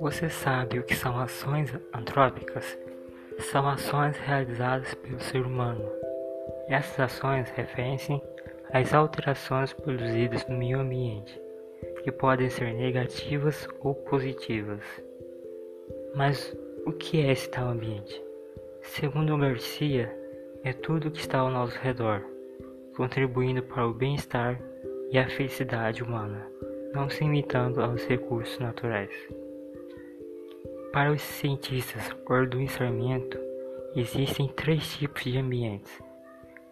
Você sabe o que são ações antrópicas? São ações realizadas pelo ser humano. Essas ações referem-se às alterações produzidas no meio ambiente, que podem ser negativas ou positivas. Mas o que é esse tal ambiente? Segundo Garcia, é tudo o que está ao nosso redor, contribuindo para o bem-estar e a felicidade humana, não se limitando aos recursos naturais. Para os cientistas e Sarmiento, existem três tipos de ambientes.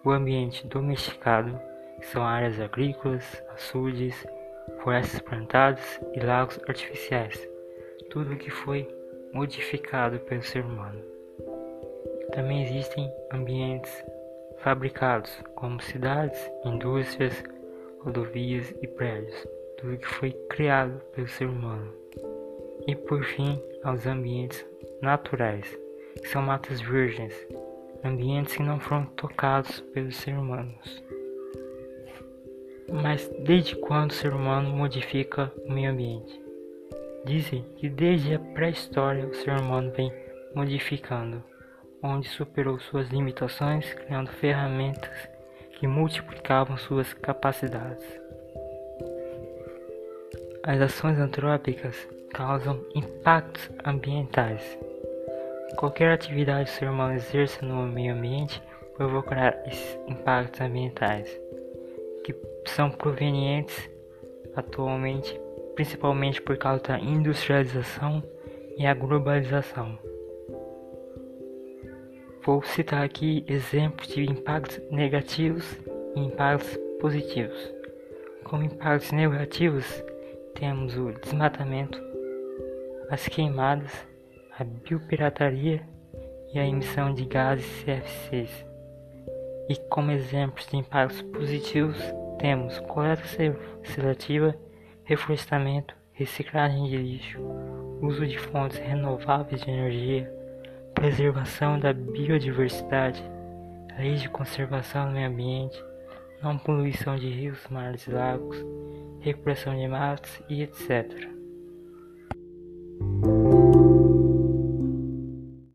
O ambiente domesticado, que são áreas agrícolas, açudes, florestas plantadas e lagos artificiais, tudo o que foi modificado pelo ser humano. Também existem ambientes fabricados, como cidades, indústrias, rodovias e prédios, tudo que foi criado pelo ser humano. E por fim, aos ambientes naturais, que são matas virgens, ambientes que não foram tocados pelos seres humanos. Mas desde quando o ser humano modifica o meio ambiente? Dizem que desde a pré-história o ser humano vem modificando, onde superou suas limitações, criando ferramentas que multiplicavam suas capacidades. As ações antrópicas causam impactos ambientais. Qualquer atividade que o ser humano exerça no meio ambiente provocará esses impactos ambientais, que são provenientes atualmente principalmente por causa da industrialização e a globalização. Vou citar aqui exemplos de impactos negativos e impactos positivos. Como impactos negativos, temos o desmatamento, as queimadas, a biopirataria e a emissão de gases CFCs. E como exemplos de impactos positivos, temos coleta seletiva, reflorestamento, reciclagem de lixo, uso de fontes renováveis de energia, preservação da biodiversidade, leis de conservação do meio ambiente, não poluição de rios, mares e lagos, recuperação de matos e etc.